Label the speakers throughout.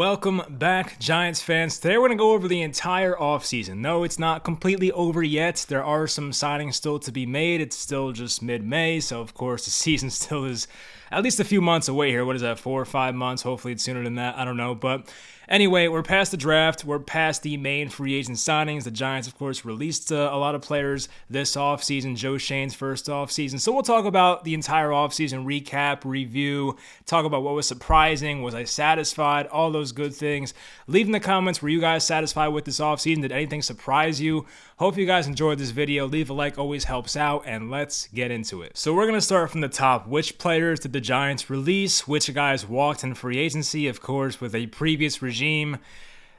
Speaker 1: welcome back, Giants fans. Today we're going to go over the entire offseason. No, it's not completely over yet. There are some signings still to be made. It's still just mid May, so of course the season still is at least a few months away here. What is that, four or five months? Hopefully it's sooner than that. I don't know. But anyway, we're past the draft. We're past the main free agent signings. The Giants, of course, released uh, a lot of players this offseason, Joe Schoen's first offseason. So we'll talk about the entire offseason, recap, review, talk about what was surprising. Was I satisfied? All those good things. Leave in the comments, were you guys satisfied with this offseason? Did anything surprise you? Hope you guys enjoyed this video. Leave a like, always helps out, and let's get into it. So we're to start from the top. Which players did the Giants release? Which guys walked in free agency? Of course, with a previous regime.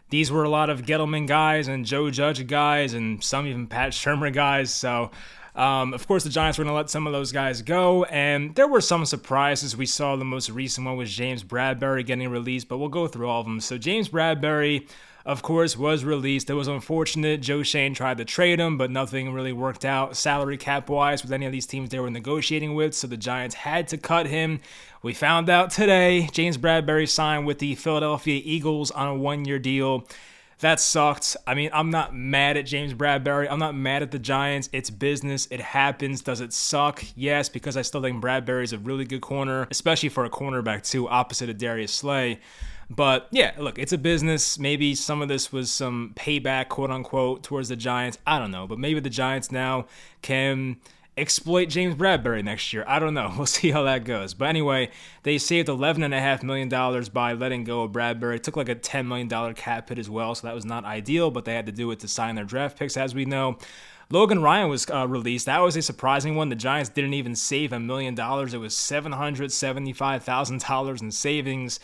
Speaker 1: These were a lot of Gettleman guys and Joe Judge guys and some even Pat Shurmur guys. So um, of course, the Giants were going to let some of those guys go, and there were some surprises. We saw the most recent one was James Bradberry getting released, but we'll go through all of them. So, James Bradberry of course, was released. It was unfortunate. Joe Schoen tried to trade him, but nothing really worked out salary cap wise with any of these teams they were negotiating with, so the Giants had to cut him. We found out today James Bradberry signed with the Philadelphia Eagles on a one year deal. That sucked. I mean, I'm not mad at James Bradberry. I'm not mad at the Giants. It's business. It happens. Does it suck? Yes, because I still think Bradberry is a really good corner, especially for a cornerback, too, opposite of Darius Slay. But yeah, look, it's a business. Maybe some of this was some payback, quote unquote, towards the Giants. I don't know. But maybe the Giants now can exploit James Bradberry next year. I don't know. We'll see how that goes. But anyway, they saved $11.5 million by letting go of Bradberry. It took like a $10 million cap hit as well, so that was not ideal, but they had to do it to sign their draft picks, as we know. Logan Ryan was uh, released. That was a surprising one. The Giants didn't even save a million dollars. It was $775,000 in savings.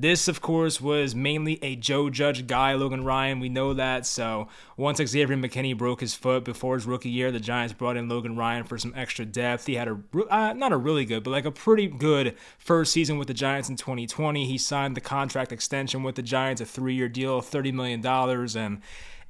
Speaker 1: This, of course, was mainly a Joe Judge guy, Logan Ryan. We know that. So once Xavier McKinney broke his foot before his rookie year, the Giants brought in Logan Ryan for some extra depth. He had a uh, not a really good, but like a pretty good first season with the Giants in 2020. He signed the contract extension with the Giants, a three-year deal, $30 million, and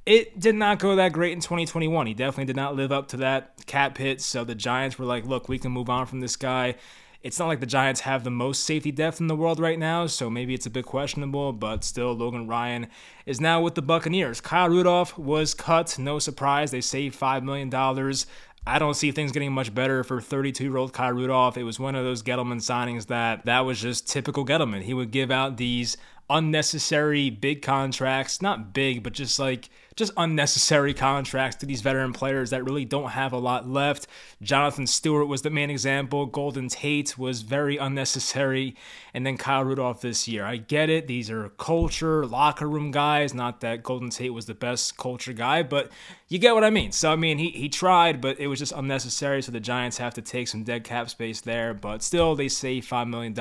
Speaker 1: it did not go that great in 2021. He definitely did not live up to that cap hit. So the Giants were like, look, we can move on from this guy. It's not like the Giants have the most safety depth in the world right now, so maybe it's a bit questionable, but still, Logan Ryan is now with the Buccaneers. Kyle Rudolph was cut, no surprise. They saved $5 million. I don't see things getting much better for 32 year old Kyle Rudolph. It was one of those Gettleman signings that that was just typical Gettleman. He would give out these unnecessary big contracts, not big, but just like just unnecessary contracts to these veteran players that really don't have a lot left. Jonathan Stewart was the main example. Golden Tate was very unnecessary. And then Kyle Rudolph this year. I get it. These are culture, locker room guys. Not that Golden Tate was the best culture guy, but you get what I mean. So, I mean, he, he tried, but it was just unnecessary. So the Giants have to take some dead cap space there. But still, they save $5 million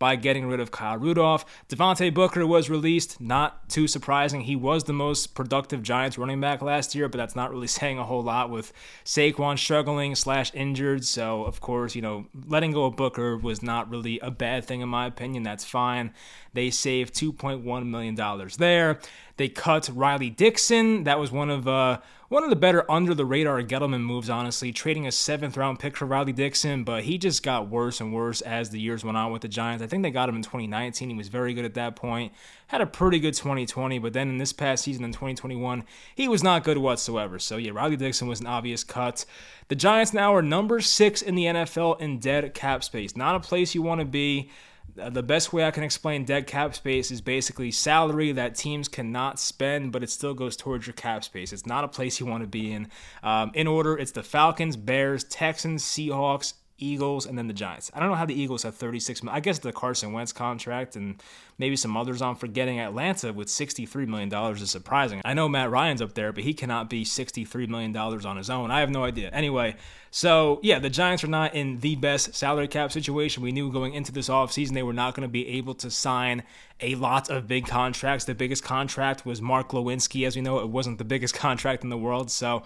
Speaker 1: by getting rid of Kyle Rudolph. Devontae Booker was released. Not too surprising. He was the most productive Giants running back last year, but that's not really saying a whole lot with Saquon struggling slash injured. So, of course, you know, letting go of Booker was not really a bad thing in my opinion. That's fine. They saved $2.1 million there. They cut Riley Dixon. That was one of uh, one of the better under the radar Gettleman moves, honestly, trading a seventh round pick for Riley Dixon, but he just got worse and worse as the years went on with the Giants. I think they got him in 2019. He was very good at that point. Had a pretty good 2020, but then in this past season in 2021, he was not good whatsoever. So yeah, Riley Dixon was an obvious cut. The Giants now are number six in the NFL in dead cap space. Not a place you want to be. Uh, the best way I can explain dead cap space is basically salary that teams cannot spend, but it still goes towards your cap space. It's not a place you want to be in. Um, in order, it's the Falcons, Bears, Texans, Seahawks, Eagles, and then the Giants. I don't know how the Eagles have 36 million. I guess the Carson Wentz contract and maybe some others I'm forgetting. Atlanta with $63 million is surprising. I know Matt Ryan's up there, but he cannot be $63 million on his own. I have no idea. Anyway, so yeah, the Giants are not in the best salary cap situation. We knew going into this offseason they were not going to be able to sign a lot of big contracts. The biggest contract was Mark Glowinski. As we know, it wasn't the biggest contract in the world. So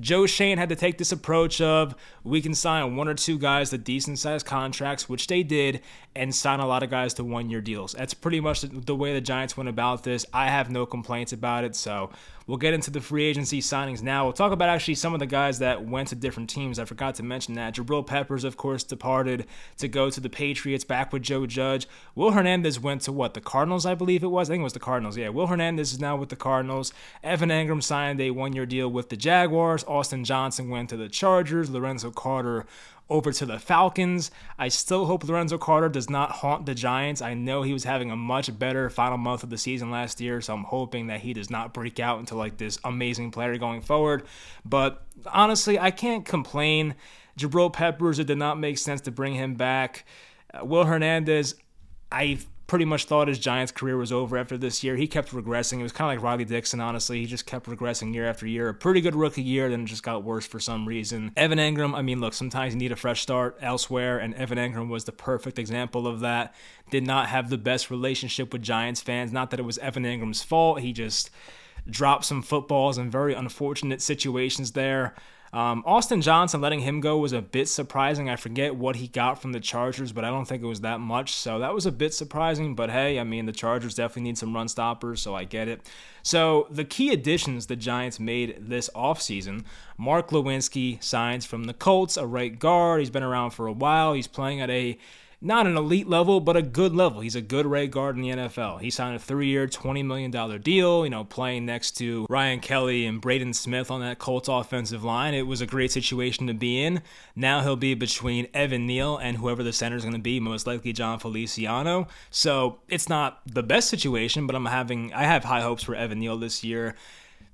Speaker 1: Joe Schoen had to take this approach of we can sign one or two guys guys decent sized contracts, which they did, and sign a lot of guys to one year deals. That's pretty much the way the Giants went about this. I have no complaints about it. So we'll get into the free agency signings now. We'll talk about actually some of the guys that went to different teams. I forgot to mention that. Jabril Peppers, of course, departed to go to the Patriots back with Joe Judge. Will Hernandez went to what? The Cardinals, I believe it was. I think it was the Cardinals. Yeah, Will Hernandez is now with the Cardinals. Evan Engram signed a one year deal with the Jaguars. Austin Johnson went to the Chargers. Lorenzo Carter over to the Falcons. I still hope Lorenzo Carter does not haunt the Giants. I know he was having a much better final month of the season last year, so I'm hoping that he does not break out into like this amazing player going forward. But honestly, I can't complain. Jabril Peppers, it did not make sense to bring him back. Uh, Will Hernandez, I pretty much thought his Giants career was over after this year. He kept regressing. It was kind of like Riley Dixon, honestly. He just kept regressing year after year. A pretty good rookie year, then it just got worse for some reason. Evan Engram, I mean, look, sometimes you need a fresh start elsewhere, and Evan Engram was the perfect example of that. Did not have the best relationship with Giants fans. Not that it was Evan Engram's fault. He just dropped some footballs in very unfortunate situations there. Um, Austin Johnson letting him go was a bit surprising. I forget what he got from the Chargers, but I don't think it was that much. So that was a bit surprising. But hey, I mean, the Chargers definitely need some run stoppers, so I get it. So the key additions the Giants made this offseason Mark Glowinski signs from the Colts, a right guard. He's been around for a while. He's playing at a not an elite level, but a good level. He's a good right guard in the NFL. He signed a three-year, $20 million deal, you know, playing next to Ryan Kelly and Braden Smith on that Colts offensive line. It was a great situation to be in. Now he'll be between Evan Neal and whoever the center is going to be, most likely Jon Feliciano. So it's not the best situation, but I'm having I have high hopes for Evan Neal this year.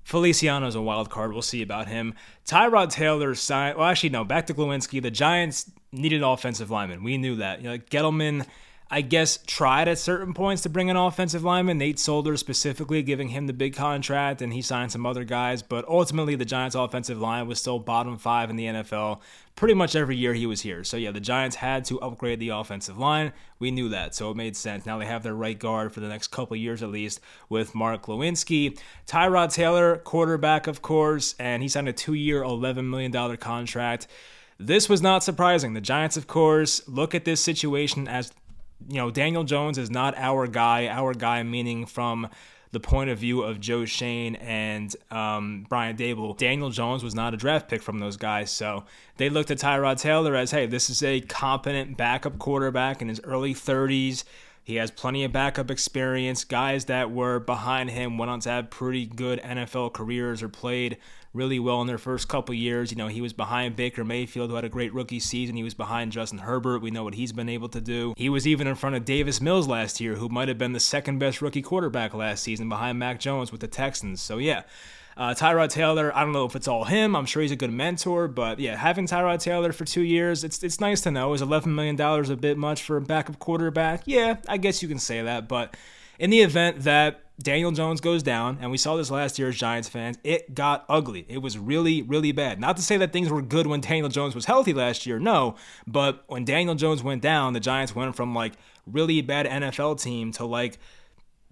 Speaker 1: Feliciano's a wild card. We'll see about him. Tyrod Taylor signed. Well, actually, no. Back to Glowinski. The Giants needed offensive linemen. We knew that. You know, Gettleman I guess, tried at certain points to bring an offensive lineman. Nate Solder specifically giving him the big contract, and he signed some other guys. But ultimately, the Giants' offensive line was still bottom five in the NFL pretty much every year he was here. So, yeah, the Giants had to upgrade the offensive line. We knew that, so it made sense. Now they have their right guard for the next couple years at least with Mark Glowinski. Tyrod Taylor, quarterback, of course, and he signed a two year, $11 million contract. This was not surprising. The Giants, of course, look at this situation as you know, Daniel Jones is not our guy. Our guy meaning from the point of view of Joe Schoen and um, Brian Daboll, Daniel Jones was not a draft pick from those guys, so they looked at Tyrod Taylor as, hey, this is a competent backup quarterback in his early 30s. He has plenty of backup experience. Guys that were behind him went on to have pretty good NFL careers or played really well in their first couple years. You know, he was behind Baker Mayfield, who had a great rookie season. He was behind Justin Herbert. We know what he's been able to do. He was even in front of Davis Mills last year, who might have been the second best rookie quarterback last season behind Mac Jones with the Texans. So, yeah. Uh, Tyrod Taylor, I don't know if it's all him. I'm sure he's a good mentor, but yeah, having Tyrod Taylor for two years, it's it's nice to know. Is $11 million a bit much for a backup quarterback? Yeah, I guess you can say that, but in the event that Daniel Jones goes down, and we saw this last year as Giants fans, it got ugly. It was really, really bad. Not to say that things were good when Daniel Jones was healthy last year, no, but when Daniel Jones went down, the Giants went from like really bad NFL team to like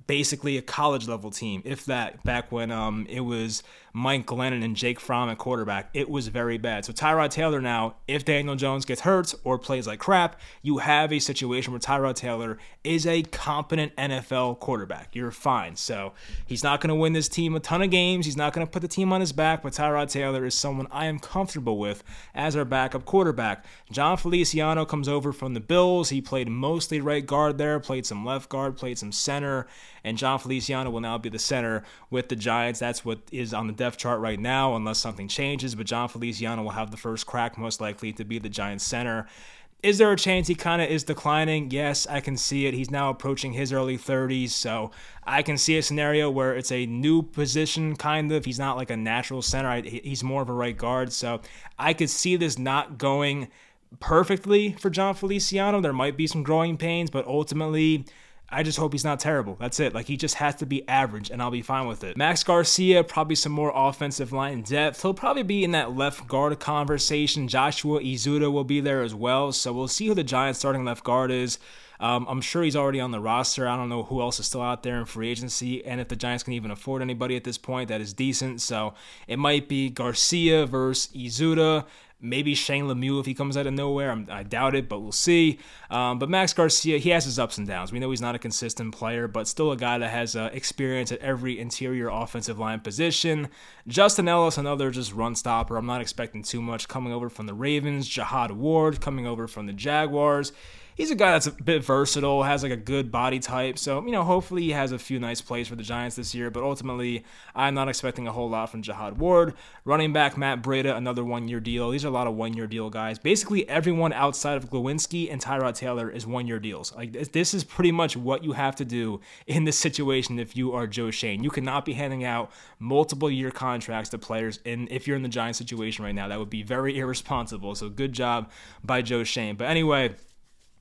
Speaker 1: basically a college level team, if that, back when um, it was Mike Glennon and Jake Fromm at quarterback. It was very bad. So Tyrod Taylor now, if Daniel Jones gets hurt or plays like crap, you have a situation where Tyrod Taylor is a competent NFL quarterback. You're fine. So he's not going to win this team a ton of games. He's not going to put the team on his back, but Tyrod Taylor is someone I am comfortable with as our backup quarterback. Jon Feliciano comes over from the Bills. He played mostly right guard there, played some left guard, played some center, and Jon Feliciano will now be the center with the Giants. That's what is on the depth chart right now, unless something changes. But Jon Feliciano will have the first crack, most likely, to be the Giants center. Is there a chance he kind of is declining? Yes, I can see it. He's now approaching his early 30s, so I can see a scenario where it's a new position, kind of. He's not like a natural center, he's more of a right guard, so I could see this not going perfectly for Jon Feliciano. There might be some growing pains, but ultimately, I just hope he's not terrible. That's it. Like he just has to be average, and I'll be fine with it. Max Garcia, probably some more offensive line depth. He'll probably be in that left guard conversation. Joshua Ezeudu will be there as well. So we'll see who the Giants starting left guard is. Um, I'm sure he's already on the roster. I don't know who else is still out there in free agency, and if the Giants can even afford anybody at this point that is decent. So it might be Garcia versus Ezeudu Maybe Shane Lemieux if he comes out of nowhere. I'm, i doubt it, but we'll see. Um, but Max Garcia, he has his ups and downs. We know he's not a consistent player, but still a guy that has uh, experience at every interior offensive line position. Justin Ellis, another just run stopper. I'm not expecting too much coming over from the Ravens. Jihad Ward coming over from the Jaguars he's a guy that's a bit versatile, has like a good body type. So, you know, hopefully he has a few nice plays for the Giants this year. But ultimately, I'm not expecting a whole lot from Jihad Ward. Running back Matt Breida, another one year deal. These are a lot of one year deal guys. Basically, everyone outside of Glowinski and Tyrod Taylor is one year deals. Like, this is pretty much what you have to do in this situation if you are Joe Schoen. You cannot be handing out multiple year contracts to players. And if you're in the Giants situation right now, that would be very irresponsible. So, good job by Joe Schoen. But anyway,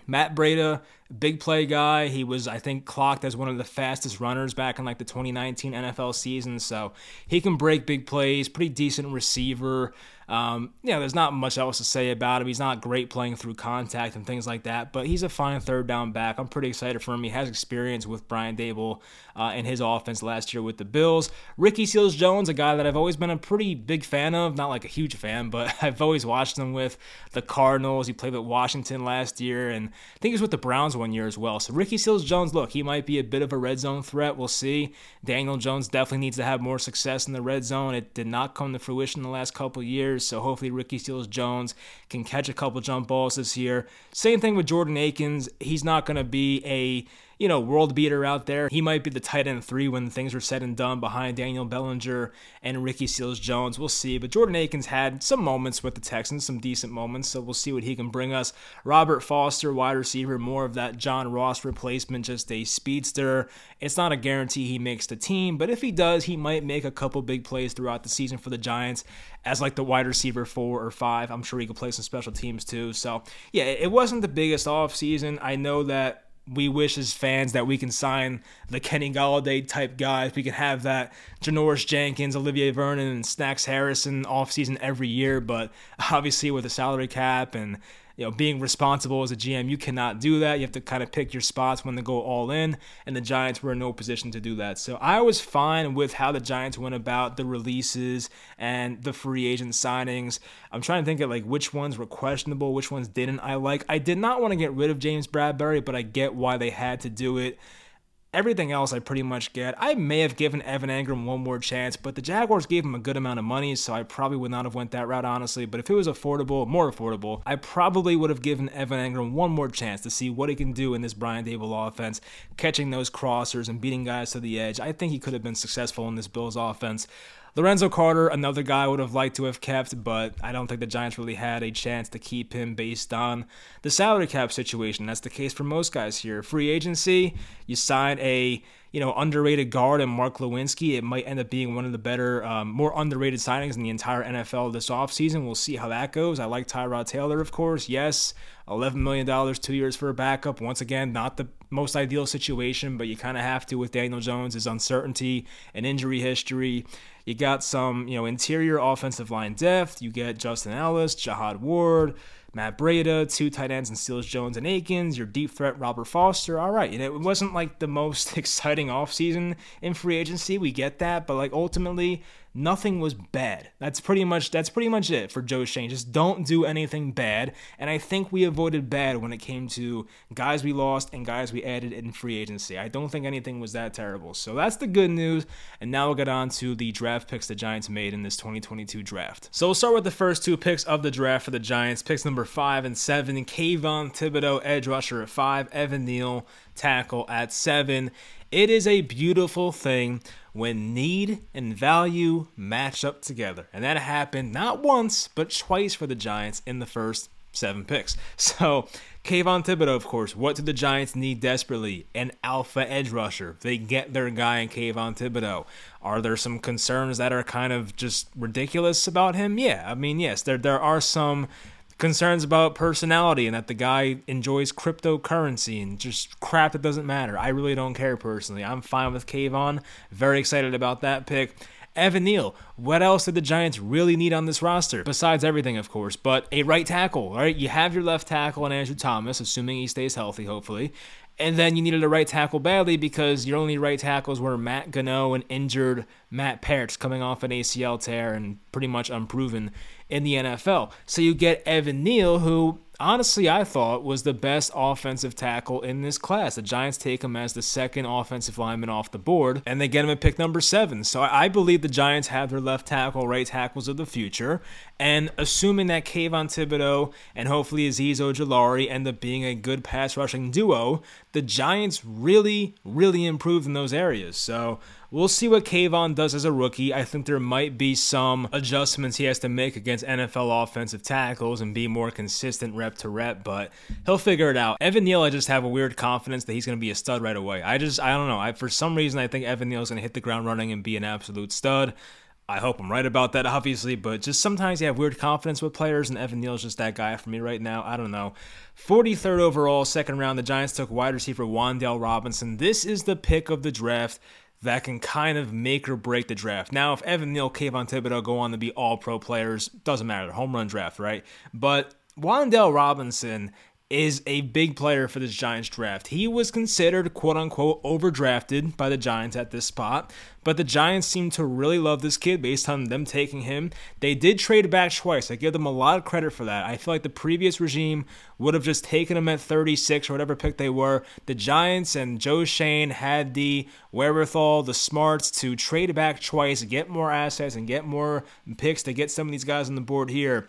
Speaker 1: Matt Breida, big play guy. He was, I think, clocked as one of the fastest runners back in like the 2019 NFL season. So he can break big plays, pretty decent receiver. Um, you know, there's not much else to say about him. He's not great playing through contact and things like that, but he's a fine third down back. I'm pretty excited for him. He has experience with Brian Daboll uh, in his offense last year with the Bills. Ricky Seals Jones, a guy that I've always been a pretty big fan of, not like a huge fan, but I've always watched him with the Cardinals. He played with Washington last year, and I think he was with the Browns one year as well. So Ricky Seals Jones, look, he might be a bit of a red zone threat. We'll see. Daniel Jones definitely needs to have more success in the red zone. It did not come to fruition the last couple years, so hopefully Ricky Seals Jones can catch a couple jump balls this year. Same thing with Jordan Akins. He's not going to be a you know, world beater out there. He might be the tight end three when things are said and done behind Daniel Bellinger and Ricky Seals Jones. We'll see. But Jordan Akins had some moments with the Texans, some decent moments. So we'll see what he can bring us. Robert Foster, wide receiver, more of that John Ross replacement, just a speedster. It's not a guarantee he makes the team, but if he does, he might make a couple big plays throughout the season for the Giants as like the wide receiver four or five. I'm sure he could play some special teams too. So yeah, it wasn't the biggest off season. I know that we wish as fans that we can sign the Kenny Golladay type guys. We can have that Janoris Jenkins, Olivier Vernon, and Snacks Harrison offseason every year. But obviously, with the salary cap and you know, being responsible as a GM, you cannot do that. You have to kind of pick your spots when to go all in, and the Giants were in no position to do that. So I was fine with how the Giants went about the releases and the free agent signings. I'm trying to think of like which ones were questionable, which ones didn't I like. I did not want to get rid of James Bradberry, but I get why they had to do it. Everything else I pretty much get. I may have given Evan Engram one more chance, but the Jaguars gave him a good amount of money, so I probably would not have went that route honestly. But if it was affordable, more affordable, I probably would have given Evan Engram one more chance to see what he can do in this Brian Daboll offense, catching those crossers and beating guys to the edge. I think he could have been successful in this Bills offense. Lorenzo Carter, another guy I would have liked to have kept, but I don't think the Giants really had a chance to keep him based on the salary cap situation. That's the case for most guys here. Free agency, you sign a you know, underrated guard and Mark Glowinski. it might end up being one of the better, um, more underrated signings in the entire NFL this offseason. We'll see how that goes. I like Tyrod Taylor, of course. Yes, $11 million, two years for a backup. Once again, not the most ideal situation, but you kind of have to with Daniel Jones' his uncertainty and injury history. You got some, you know, interior offensive line depth. You get Justin Ellis, Jihad Ward, Matt Breida, two tight ends and Seals Jones and Akins, your deep threat Robert Foster. All right, and it wasn't like the most exciting offseason in free agency. We get that, but like ultimately nothing was bad. That's pretty much that's pretty much it for Joe Schoen. Just don't do anything bad. And I think we avoided bad when it came to guys we lost and guys we added in free agency. I don't think anything was that terrible. So that's the good news. And now we'll get on to the draft picks the Giants made in this 2022 draft. So we'll start with the first two picks of the draft for the Giants. Picks number five and seven. Kayvon Thibodeaux, edge rusher at five. Evan Neal, tackle at seven. It is a beautiful thing when need and value match up together. And that happened not once, but twice for the Giants in the first seven picks. So, Kayvon Thibodeaux, of course, what do the Giants need desperately? An alpha edge rusher. They get their guy in Kayvon Thibodeaux. Are there some concerns that are kind of just ridiculous about him? Yeah, I mean, yes, there there are some concerns about personality and that the guy enjoys cryptocurrency and just crap that doesn't matter. I really don't care personally. I'm fine with Kayvon. Very excited about that pick. Evan Neal, what else did the Giants really need on this roster? Besides everything, of course, but a right tackle, right? You have your left tackle and Andrew Thomas, assuming he stays healthy, hopefully And then you needed a right tackle badly because your only right tackles were Matt Gono and injured Matt Peart coming off an ACL tear and pretty much unproven in the NFL. So you get Evan Neal, who honestly I thought was the best offensive tackle in this class. The Giants take him as the second offensive lineman off the board, and they get him at pick number seven. So I believe the Giants have their left tackle, right tackles of the future. And assuming that Kayvon Thibodeaux and hopefully Azeez Ojulari end up being a good pass rushing duo, the Giants really, really improved in those areas. So We'll see what Kayvon does as a rookie. I think there might be some adjustments he has to make against NFL offensive tackles and be more consistent rep to rep, but he'll figure it out. Evan Neal, I just have a weird confidence that he's going to be a stud right away. I just, I don't know. I, for some reason, I think Evan Neal is going to hit the ground running and be an absolute stud. I hope I'm right about that, obviously, but just sometimes you have weird confidence with players, and Evan Neal's just that guy for me right now. I don't know. 43rd overall, second round, the Giants took wide receiver Wan'Dale Robinson. This is the pick of the draft that can kind of make or break the draft. Now, if Evan Neal, Kayvon Thibodeaux go on to be all pro players, doesn't matter. Home run draft, right? But Wan'Dale Robinson is a big player for this Giants draft. He was considered quote unquote overdrafted by the Giants at this spot, but the Giants seem to really love this kid based on them taking him. They did trade back twice. I give them a lot of credit for that. I feel like the previous regime would have just taken him at 36 or whatever pick they were. The Giants and Joe Schoen had the wherewithal, the smarts to trade back twice, get more assets, and get more picks to get some of these guys on the board here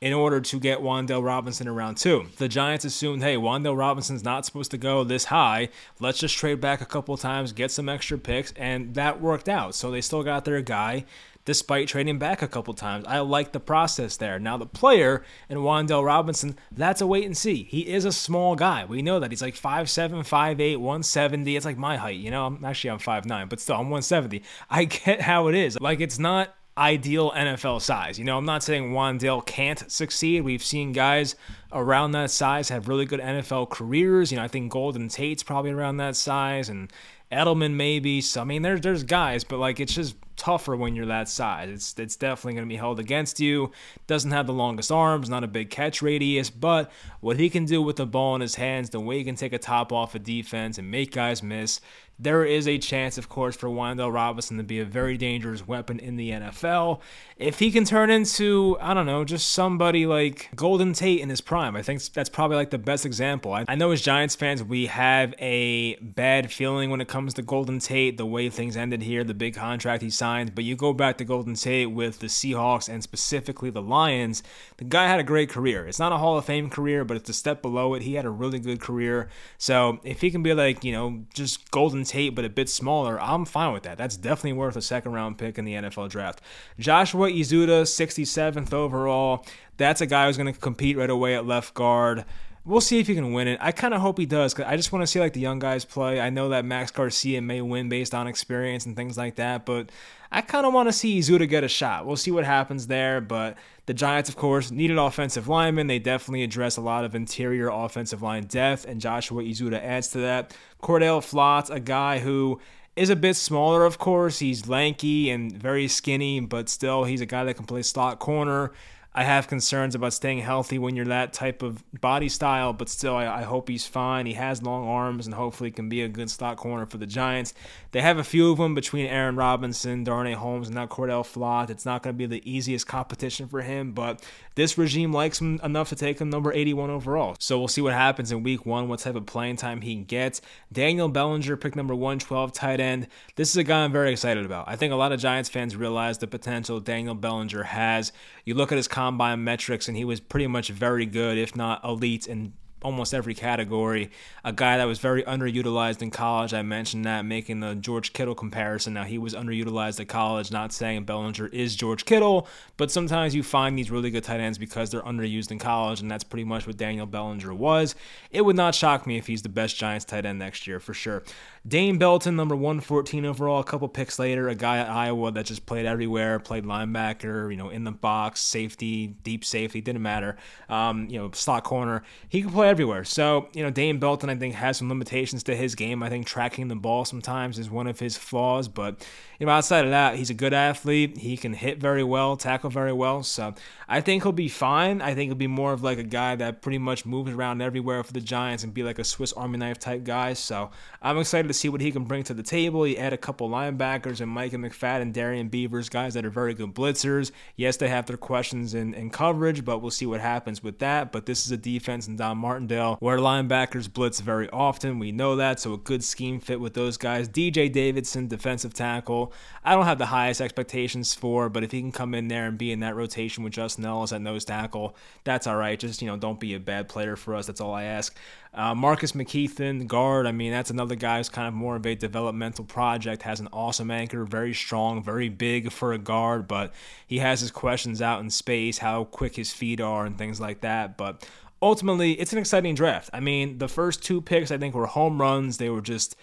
Speaker 1: in order to get Wan'Dale Robinson around two. The Giants assumed, hey, Wan'Dale Robinson's not supposed to go this high. Let's just trade back a couple times, get some extra picks, and that worked out. So they still got their guy despite trading back a couple times. I like the process there. Now the player and Wan'Dale Robinson, that's a wait and see. He is a small guy. We know that. He's like 5'7, 5'8, 170. It's like my height, you know. I'm actually I'm 5'9, but still I'm 170. I get how it is. Like it's not ideal NFL size. You know, I'm not saying Wan'Dale can't succeed. We've seen guys around that size have really good NFL careers. You know, I think Golden Tate's probably around that size and Edelman maybe. So I mean there's there's guys, but like it's just tougher when you're that size. It's it's definitely going to be held against you. Doesn't have the longest arms, not a big catch radius, but what he can do with the ball in his hands, the way he can take a top off a defense and make guys miss, there is a chance, of course, for Wan'Dale Robinson to be a very dangerous weapon in the NFL. If he can turn into, I don't know, just somebody like Golden Tate in his prime, I think that's probably like the best example. I, I know as Giants fans, we have a bad feeling when it comes to Golden Tate, the way things ended here, the big contract he signed. But you go back to Golden Tate with the Seahawks and specifically the Lions, the guy had a great career. It's not a Hall of Fame career, but it's a step below it. He had a really good career. So if he can be like, you know, just Golden Tate, but a bit smaller, I'm fine with that. That's definitely worth a second round pick in the NFL draft. Joshua Ezeudu, 67th overall. That's a guy who's going to compete right away at left guard. We'll see if he can win it. I kind of hope he does because I just want to see like the young guys play. I know that Max Garcia may win based on experience and things like that, but I kind of want to see Ezeudu get a shot. We'll see what happens there, but the Giants, of course, needed offensive linemen. They definitely address a lot of interior offensive line depth, and Joshua Ezeudu adds to that. Cordale Flott, a guy who is a bit smaller, of course. He's lanky and very skinny, but still, he's a guy that can play slot corner. I have concerns about staying healthy when you're that type of body style, but still, I, I, hope he's fine. He has long arms and hopefully can be a good slot corner for the Giants. They have a few of them between Aaron Robinson, Darnay Holmes, and now Cordale Flott. It's not going to be the easiest competition for him, but this regime likes him enough to take him number 81 overall. So we'll see what happens in week one, what type of playing time he gets. Daniel Bellinger, pick number 112, tight end. This is a guy I'm very excited about. I think a lot of Giants fans realize the potential Daniel Bellinger has. You look at his combine metrics, and he was pretty much very good, if not elite, in almost every category. A guy that was very underutilized in college. I mentioned that, making the George Kittle comparison. Now, he was underutilized at college, not saying Bellinger is George Kittle, but sometimes you find these really good tight ends because they're underused in college, and that's pretty much what Daniel Bellinger was. It would not shock me if he's the best Giants tight end next year, for sure. Dane Belton, number 114 overall, a couple picks later, a guy at Iowa that just played everywhere, played linebacker, you know, in the box, safety, deep safety, didn't matter. Um, you know, slot corner, he could play everywhere. So, you know, Dane Belton, I think, has some limitations to his game. I think tracking the ball sometimes is one of his flaws, but, you know, outside of that, he's a good athlete. He can hit very well, tackle very well. So I think he'll be fine. I think he'll be more of like a guy that pretty much moves around everywhere for the Giants and be like a Swiss Army knife type guy. So I'm excited to see what he can bring to the table. He add a couple linebackers and Micah McFadden, Darrian Beavers, guys that are very good blitzers. Yes, they have their questions in, in coverage, but we'll see what happens with that. But this is a defense in Don Martindale where linebackers blitz very often. We know that. So a good scheme fit with those guys. DJ Davidson, defensive tackle. I don't have the highest expectations for, but if he can come in there and be in that rotation with Justin Ellis at nose tackle, that's all right. Just, you know, don't be a bad player for us. That's all I ask. Uh, Marcus McKethan, guard. I mean, that's another guy who's kind of more of a developmental project. Has an awesome anchor, very strong, very big for a guard, but he has his questions out in space, how quick his feet are, and things like that. But ultimately, it's an exciting draft. I mean, the first two picks I think were home runs. They were just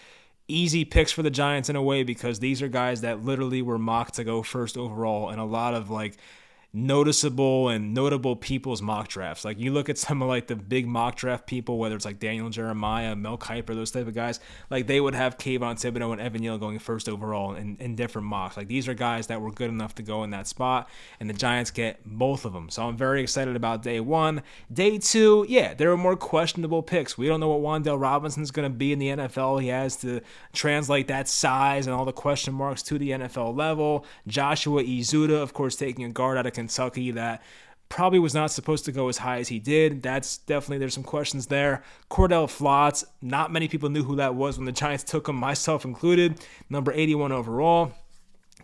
Speaker 1: easy picks for the Giants in a way because these are guys that literally were mocked to go first overall, and a lot of like noticeable and notable people's mock drafts. Like you look at some of like the big mock draft people, whether it's like Daniel Jeremiah, Mel Kiper, those type of guys, like they would have Kayvon Thibodeaux and Evan Neal going first overall in, in different mocks. Like these are guys that were good enough to go in that spot, and the Giants get both of them. So I'm very excited about day one. Day two, yeah, there are more questionable picks. We don't know what Wan'Dale Robinson's going to be in the NFL. He has to translate that size and all the question marks to the NFL level. Joshua Ezeudu, of course, taking a guard out of Kentucky that probably was not supposed to go as high as he did. That's definitely there's some questions there. Cordale Flotz, not many people knew who that was when the Giants took him, myself included. Number 81 overall.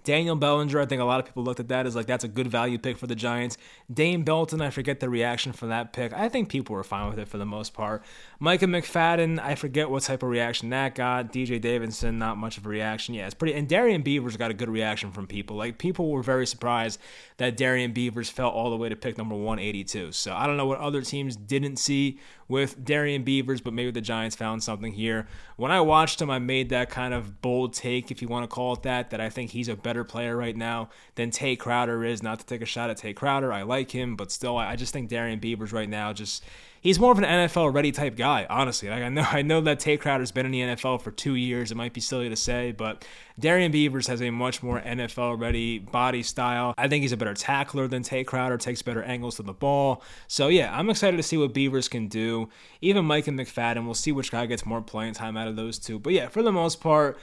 Speaker 1: Daniel Bellinger, I think a lot of people looked at that as like that's a good value pick for the Giants. Dane Belton, I forget the reaction for that pick. I think people were fine with it for the most part. Micah McFadden, I forget what type of reaction that got. DJ Davidson, not much of a reaction. Yeah, it's pretty. And Darrian Beavers got a good reaction from people. Like people were very surprised that Darrian Beavers fell all the way to pick number 182. So I don't know what other teams didn't see with Darrian Beavers, but maybe the Giants found something here. When I watched him, I made that kind of bold take, if you want to call it that, that I think he's a better player right now than Tae Crowder is. Not to take a shot at Tae Crowder, I like him, but still, I just think Darrian Beavers right now just he's more of an NFL ready type guy, honestly. Like I know I know that Tae Crowder's been in the NFL for two years. It might be silly to say, but Darrian Beavers has a much more NFL ready body style. I think he's a better tackler than Tae Crowder, takes better angles to the ball. So yeah, I'm excited to see what Beavers can do. Even Micah McFadden, we'll see which guy gets more playing time out of those two. But yeah, for the most part,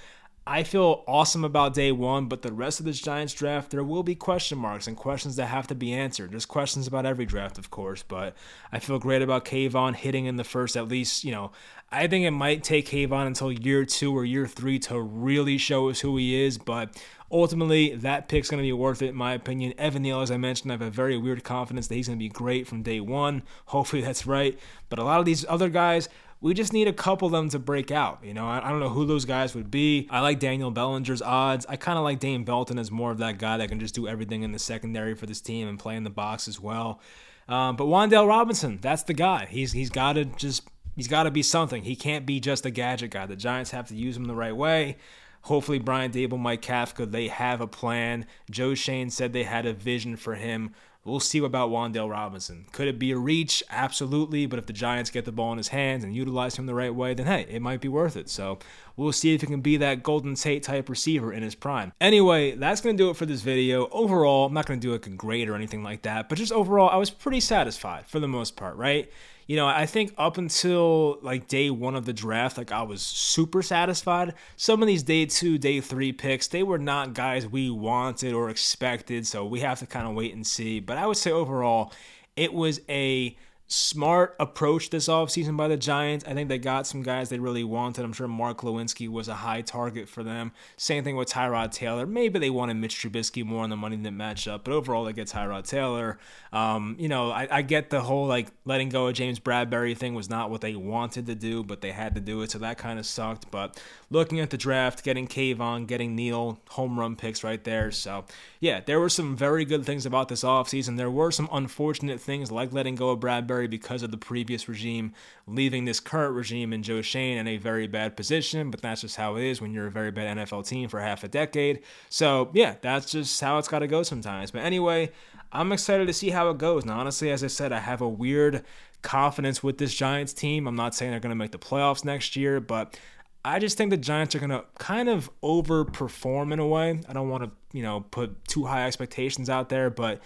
Speaker 1: I feel awesome about day one, but the rest of this Giants draft, there will be question marks and questions that have to be answered. There's questions about every draft, of course, but I feel great about Kayvon hitting in the first, at least, you know, I think it might take Kayvon until year two or year three to really show us who he is, but ultimately, that pick's going to be worth it, in my opinion. Evan Neal, as I mentioned, I have a very weird confidence that he's going to be great from day one. Hopefully, that's right. But a lot of these other guys, we just need a couple of them to break out. You know, I, I don't know who those guys would be. I like Daniel Bellinger's odds. I kind of like Dane Belton as more of that guy that can just do everything in the secondary for this team and play in the box as well. Um, but Wan'Dale Robinson, that's the guy. He's he's got to just he's got to be something. He can't be just a gadget guy. The Giants have to use him the right way. Hopefully, Brian Daboll, Mike Kafka, they have a plan. Joe Schoen said they had a vision for him. We'll see about Wan'Dale Robinson. Could it be a reach? Absolutely. But if the Giants get the ball in his hands and utilize him the right way, then hey, it might be worth it. So we'll see if he can be that Golden Tate type receiver in his prime. Anyway, that's going to do it for this video. Overall, I'm not going to do like a grade or anything like that, but just overall, I was pretty satisfied for the most part, right? You know, I think up until like day one of the draft, like I was super satisfied. Some of these day two, day three picks, they were not guys we wanted or expected. So we have to kind of wait and see. But I would say overall, it was a smart approach this offseason by the Giants. I think they got some guys they really wanted. I'm sure Mark Glowinski was a high target for them. Same thing with Tyrod Taylor. Maybe they wanted Mitch Trubisky more on the money than match up, but overall they get Tyrod Taylor. Um, you know, I, I, get the whole like letting go of James Bradberry thing was not what they wanted to do, but they had to do it, so that kind of sucked. But looking at the draft, getting Kayvon, getting Neal, home run picks right there. So yeah, there were some very good things about this offseason. There were some unfortunate things like letting go of Bradberry because of the previous regime leaving this current regime and Joe Schoen in a very bad position, but that's just how it is when you're a very bad NFL team for half a decade. So, yeah, that's just how it's got to go sometimes. But anyway, I'm excited to see how it goes. Now, honestly, as I said, I have a weird confidence with this Giants team. I'm not saying they're going to make the playoffs next year, but I just think the Giants are going to kind of overperform in a way. I don't want to, you know, put too high expectations out there, but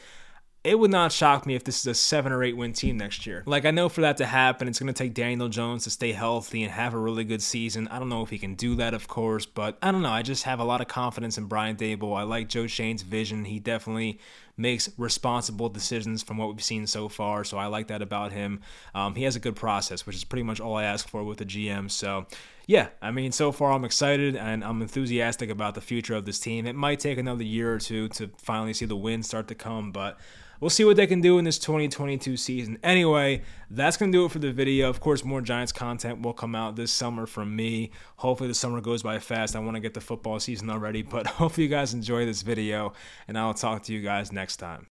Speaker 1: it would not shock me if this is a seven or eight win team next year. Like, I know for that to happen, it's going to take Daniel Jones to stay healthy and have a really good season. I don't know if he can do that, of course, but I don't know. I just have a lot of confidence in Brian Daboll. I like Joe Schoen's vision. He definitely makes responsible decisions from what we've seen so far, so I like that about him. Um, he has a good process, which is pretty much all I ask for with the GM. So, yeah, I mean, so far I'm excited and I'm enthusiastic about the future of this team. It might take another year or two to finally see the wins start to come, but we'll see what they can do in this 2022 season. Anyway, that's going to do it for the video. Of course, more Giants content will come out this summer from me. Hopefully, the summer goes by fast. I want to get the football season already, but hopefully, you guys enjoy this video, and I'll talk to you guys next time.